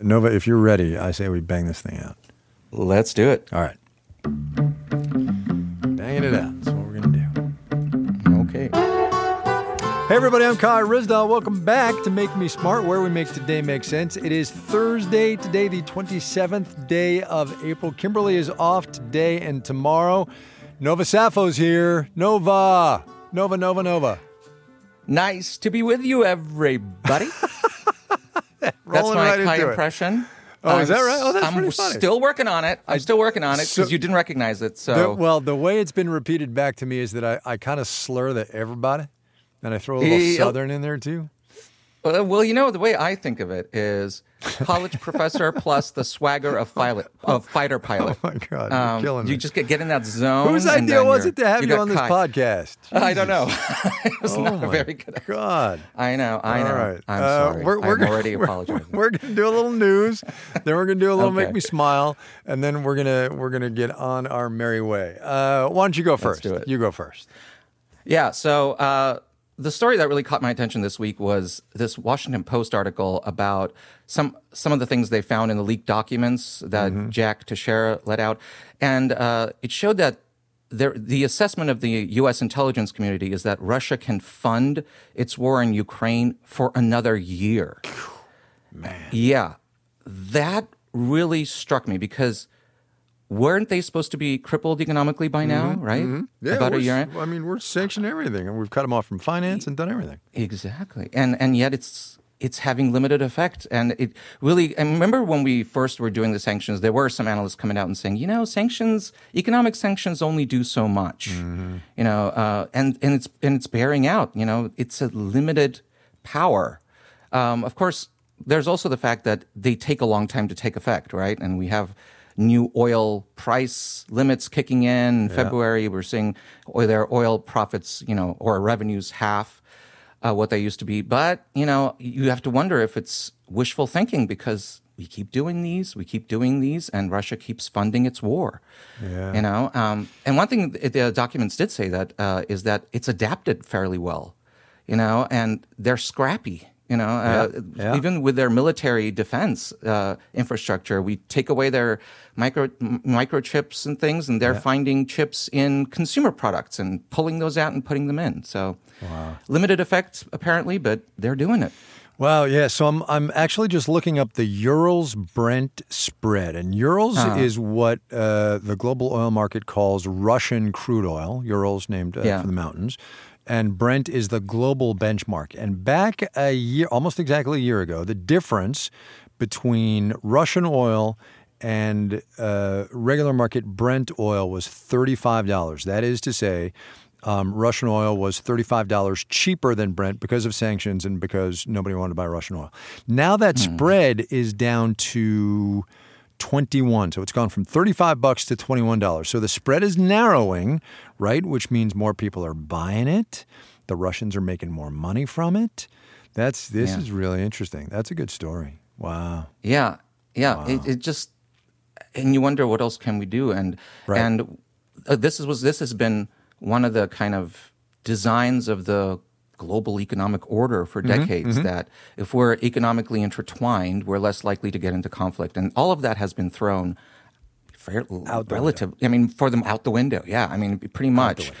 Nova, if you're ready, I say we bang this thing out. Let's do it. All right. Banging it out. That's what we're going to do. Okay. Hey, everybody, I'm Kai Ryssdal. Welcome back to Make Me Smart, where we make today make sense. It is Thursday, today, the 27th day of April. Kimberly is off today and tomorrow. Nova Safo's here. Nova. Nova, Nova, Nova. Nice to be with you, everybody. That's Rolling my right high into it. impression. Oh, is that right? Oh, that's I'm pretty funny. still working on it. I'm still working on it So- because you didn't recognize it. The- So well, the way it's been repeated back to me is that I, I kind of slur the everybody, and I throw a little Yeah. Oh, southern in there too. Uh, well, you know, the way I think of it is college professor plus the swagger of pilot of fighter pilot. Oh my God, you're Um, killing you me. just get, get in that zone. Whose idea was it to have you, got on this podcast? I don't know. Jesus. it was Oh not very good. God. I know. I know. All right. I'm Uh, sorry. We're, we're I'm gonna, already we're, apologizing. We're going to do a little news, then we're going to do a little Okay. make me smile, and then we're gonna we're gonna get on our merry way. Uh, why don't you go first? do it. You go first. Yeah. So uh, the story that really caught my attention this week was this Washington Post article about some some of the things they found in the leaked documents that Mm-hmm. Jack Teixeira let out, and uh, it showed that. There, the assessment of the U.S. intelligence community is that Russia can fund its war in Ukraine for another year. Man. Yeah, that really struck me because weren't they supposed to be crippled economically by now, right? Yeah, About a year. I mean, we're sanctioning everything, and we've cut them off from finance and done everything. Exactly, and and yet it's it's having limited effect, and it really. I remember when we first were doing the sanctions, there were some analysts coming out and saying, you know, sanctions, economic sanctions, only do so much, you know, uh, and and it's and it's bearing out. You know, it's a limited power. Um, of course, there's also the fact that they take a long time to take effect, right? And we have new oil price limits kicking in. In February, we're seeing their oil profits, you know, or revenues half uh, what they used to be. But, you know, you have to wonder if it's wishful thinking because we keep doing these, we keep doing these, and Russia keeps funding its war. Yeah. You know, um, and one thing the documents did say that uh, is that it's adapted fairly well, you know, and they're scrappy. You know, uh, Yeah, yeah. even with their military defense uh, infrastructure, we take away their micro m- microchips and things, and they're finding chips in consumer products and pulling those out and putting them in. So, limited effects apparently, but they're doing it. Wow, yeah. So I'm I'm actually just looking up the Urals Brent spread, and Urals Uh-huh. is what uh, the global oil market calls Russian crude oil. Urals named uh, Yeah. for the mountains, and Brent is the global benchmark. And back a year, almost exactly a year ago, the difference between Russian oil and uh, regular market Brent oil was thirty-five dollars. That is to say. Um, Russian oil was $35 cheaper than Brent because of sanctions and because nobody wanted to buy Russian oil. Now that spread is down to 21. So it's gone from 35 bucks to $21. So the spread is narrowing, right? Which means more people are buying it. The Russians are making more money from it. That's this Yeah. is really interesting. That's a good story. Wow. Yeah, yeah. It, it just and you wonder what else can we do and Right. and uh, this is was this has been one of the kind of designs of the global economic order for Mm-hmm, decades that if we're economically intertwined, we're less likely to get into conflict, and all of that has been thrown. Fair, Out the relative. I mean, for them out the window. Yeah, I mean, pretty much.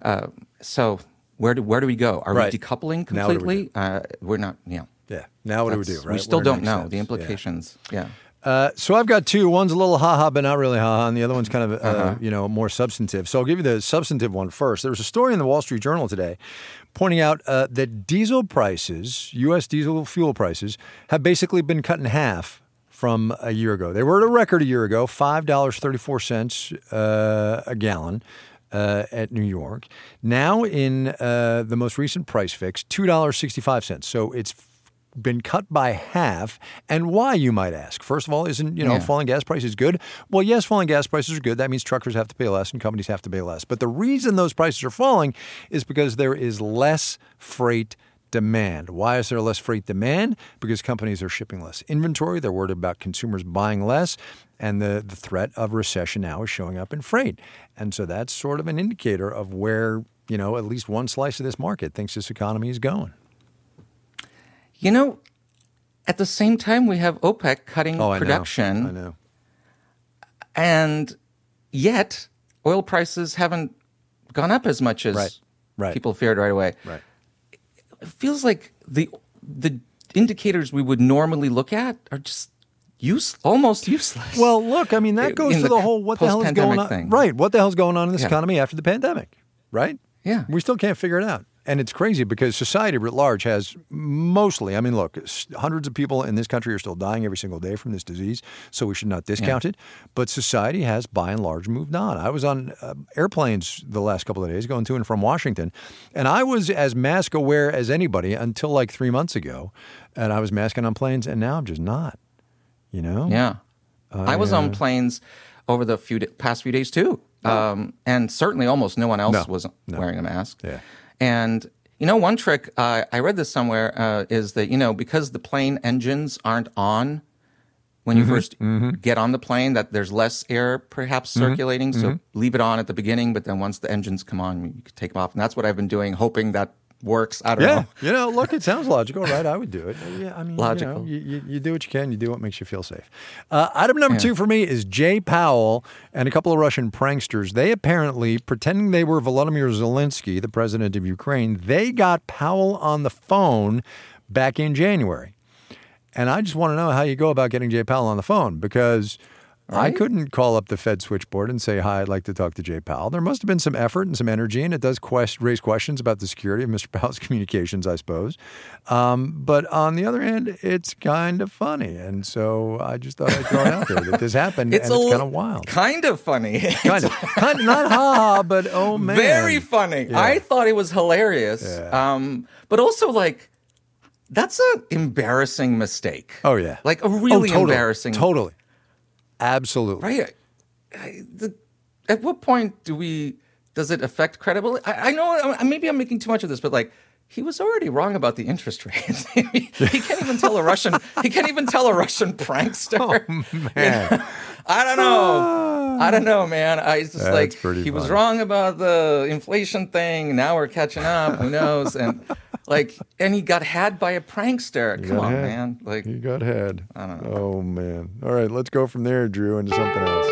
Uh, so where do where do we go? Are Right. we decoupling Now what do we completely? uh, we're not. Yeah. Yeah. Now what do we do, right? We still don't know sense. the Yeah. implications. yeah. Uh, so I've got two. One's a little haha, but not really haha, and the other one's kind of uh, Uh-huh. you know more substantive. So I'll give you the substantive one first. There was a story in the Wall Street Journal today pointing out uh, that diesel prices, U.S. diesel fuel prices, have basically been cut in half from a year ago. They were at a record a year ago, five dollars thirty four cents uh, a gallon. Uh, at New York. Now, in uh, the most recent price fix, $2.65. So it's been cut by half. And why, you might ask? First of all, isn't you know Yeah. falling gas prices good? Well, yes, falling gas prices are good. That means truckers have to pay less and companies have to pay less. But the reason those prices are falling is because there is less freight demand. Why is there less freight demand? Because companies are shipping less inventory. They're worried about consumers buying less. And the, the threat of recession now is showing up in freight. And so that's sort of an indicator of where, you know, at least one slice of this market thinks this economy is going. You know, at the same time, we have OPEC cutting Oh, I production. know. I know. and yet oil prices haven't gone up as much as Right. Right. people feared right away. Right. It feels like the the indicators we would normally look at are just use almost useless. Well, look, I mean, that In goes to the the whole what the hell is going on? thing. Right. What the hell's going on in this Yeah. economy after the pandemic? Right? Yeah. We still can't figure it out. And it's crazy because society writ large has mostly, I mean, look, hundreds of people in this country are still dying every single day from this disease, so we should not discount it. But society has, by and large, moved on. I was on uh, airplanes the last couple of days going to and from Washington, and I was as mask aware as anybody until like three months ago. And I was masking on planes, and now I'm just not, you know? yeah. I was on planes over the few past few days too. Um, and certainly almost no one else Oh. No. was No. wearing a mask. Yeah. And you know, one trick uh, I read this somewhere uh, is that you know because the plane engines aren't on when Mm-hmm. you 1st get on the plane, that there's less air perhaps Mm-hmm. circulating. So leave it on at the beginning, but then once the engines come on, you can take them off. And that's what I've been doing, hoping that works. I don't Yeah, know. you know, look, it sounds logical, right? I would do it. Yeah, I mean, Logical. You, know, you, you, do what you can. You do what makes you feel safe. Uh, item number two for me is Jay Powell and a couple of Russian pranksters. They apparently, pretending they were Volodymyr Zelensky, the president of Ukraine, they got Powell on the phone back in January. And I just want to know how you go about getting Jay Powell on the phone because I couldn't call up the Fed switchboard and say, Hi, I'd like to talk to Jay Powell. There must have been some effort and some energy, and it does quest- raise questions about the security of Mr. Powell's communications, I suppose. Um, but on the other hand, it's kind of funny. And so I just thought I'd throw it out there that this happened, It's and it's kind of wild. Kind of funny. Kind of, kind of, not ha ha, but oh man. Very funny. Yeah. I thought it was hilarious. Yeah. Um, but also like that's an embarrassing mistake. Oh, yeah. Like a Oh, really totally, embarrassing Totally. Absolutely. right? I- the- at what point do we? Does it affect credibility? I, I know maybe I'm making too much of this, but like he was already wrong about the interest rates. he can't even tell a Russian. He can't even tell a Russian prankster. Oh, Man. I don't know. I don't know, man. I it's just That's like he was wrong about the inflation thing. Now we're catching up. Who knows? And like, and he got had by a prankster. Come on, had. man. Like, he got had. I don't know. Oh man. All right, let's go from there, Drew, into something else.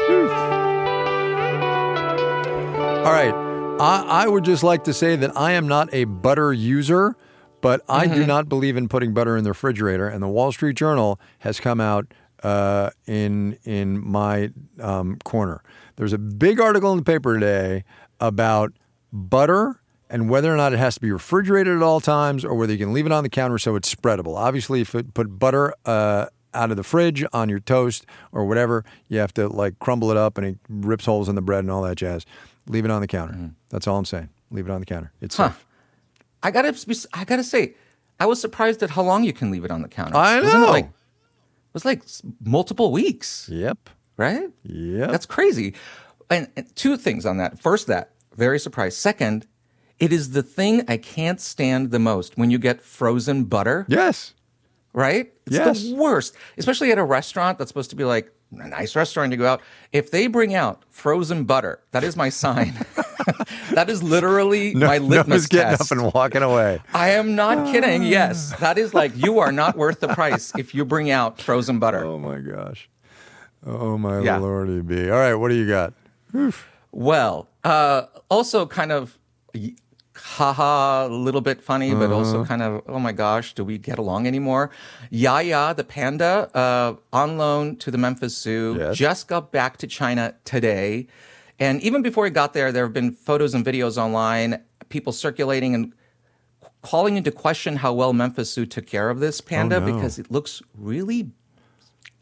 All right. I, I would just like to say that I am not a butter user, but I Mm-hmm. do not believe in putting butter in the refrigerator. And the Wall Street Journal has come out uh, in in my um, corner. There's a big article in the paper today about butter and whether or not it has to be refrigerated at all times or whether you can leave it on the counter so it's spreadable. Obviously, if you put butter uh, out of the fridge on your toast or whatever, you have to like crumble it up and it rips holes in the bread and all that jazz. Leave it on the counter. That's all I'm saying. Leave it on the counter. It's Huh. safe. I gotta, I gotta say, I was surprised at how long you can leave it on the counter. I Wasn't know. it like, it was like multiple weeks, Yep. right? Yep. That's crazy. And, and two things on that. First, that very surprised. Second, it is the thing I can't stand the most when you get frozen butter. yes. right? It's Yes. the worst, especially at a restaurant that's supposed to be like a nice restaurant to go out. If they bring out frozen butter, that is my sign. that is literally my no litmus one's getting test. up and walking away. I am not kidding. Yes, that is like you are not worth the price if you bring out frozen butter. Oh my gosh. Oh my Yeah. lordy be. All right, what do you got? Well, uh, also kind of haha, a little bit funny, but Uh-huh. also kind of, oh my gosh, do we get along anymore? Ya Ya, the panda, uh, on loan to the Memphis Zoo, Yes. just got back to China today. And even before he got there, there have been photos and videos online, people circulating and calling into question how well Memphis Zoo took care of this panda Oh, no. because it looks really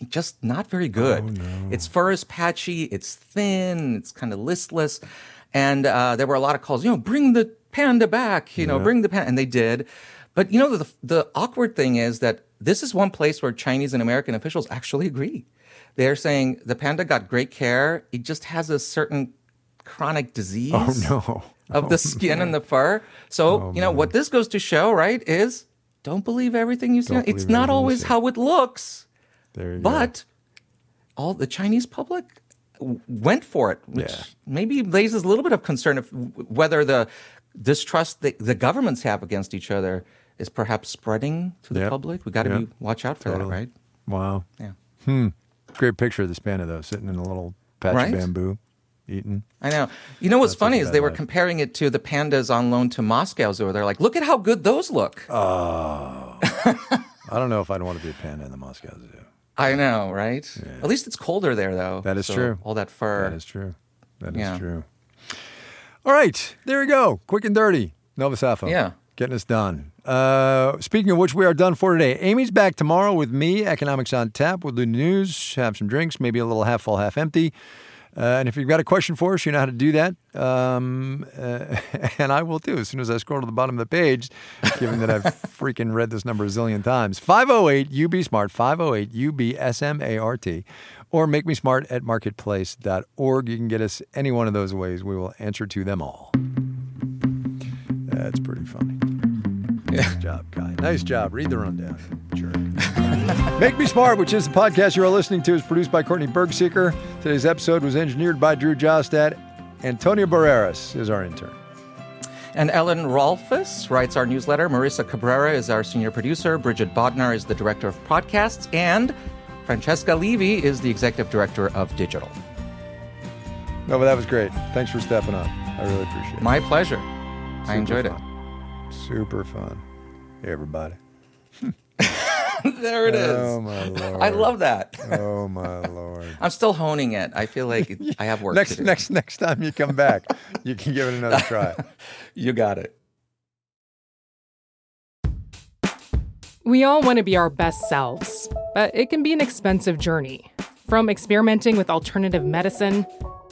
just not very good. Its fur is patchy, it's thin, it's kind of listless. And uh, there were a lot of calls, you know, bring the panda back, you know, bring the panda. And they did. But, you know, the, the awkward thing is that this is one place where Chinese and American officials actually agree. They're saying the panda got great care. It just has a certain chronic disease Oh no. of the oh, skin and the fur. So, oh, you know, what this goes to show, right, is don't believe everything you see. Don't It's not always how it looks. There you go. But all the Chinese public went for it, which Yeah. maybe raises a little bit of concern of whether the distrust the, the governments have against each other is perhaps spreading to the Yep. public. We got to Yep. be watch out for Totally. that, right? Wow. Yeah. Hmm. Great picture of this panda, though, sitting in a little patch Right? of bamboo, eating. I know. You know what's That's funny is they were life. comparing it to the pandas on loan to Moscow Zoo. They're like, look at how good those look. Oh. I don't know if I'd want to be a panda in the Moscow Zoo. I know, right? At least it's colder there, though. That is So true. All that fur. That is true. That is Yeah. true. All right, there we go. Quick and dirty. Nova Safo. Yeah. Getting us done. Uh, speaking of which, we are done for today. Amy's back tomorrow with me, Economics on Tap. We'll do news, have some drinks, maybe a little half full, half empty. Uh, and if you've got a question for us, you know how to do that. Um, uh, and I will too, as soon as I scroll to the bottom of the page, given that I've freaking read this number a zillion times. 508 UB Smart, 508 UB SMART, or make me smart at marketplace.org. You can get us any one of those ways. We will answer to them all. That's pretty funny. Nice job, Kai. Nice job. Read the rundown. Jerk. Make Me Smart, which is the podcast you are listening to, is produced by Courtney Bergsieker. Today's episode was engineered by Drew Jostad. Antonio Barreras is our intern. And Ellen Rolfes writes our newsletter. Marissa Cabrera is our senior producer. Bridget Bodnar is the director of podcasts. And Francesca Levy is the executive director of digital. No, but that was great. Thanks for stepping up. I really appreciate it. My pleasure. I enjoyed fun. Super fun. Hey, everybody. it. there it is. Oh, my Lord. I love that. Oh, my Lord. I'm still honing it. I feel like it, I have work next, to do. next, next time you come back, you can give it another try. You got it. We all want to be our best selves, but it can be an expensive journey. From experimenting with alternative medicine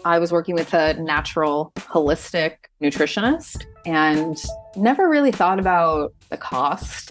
I was working with a natural holistic nutritionist and never really thought about the cost.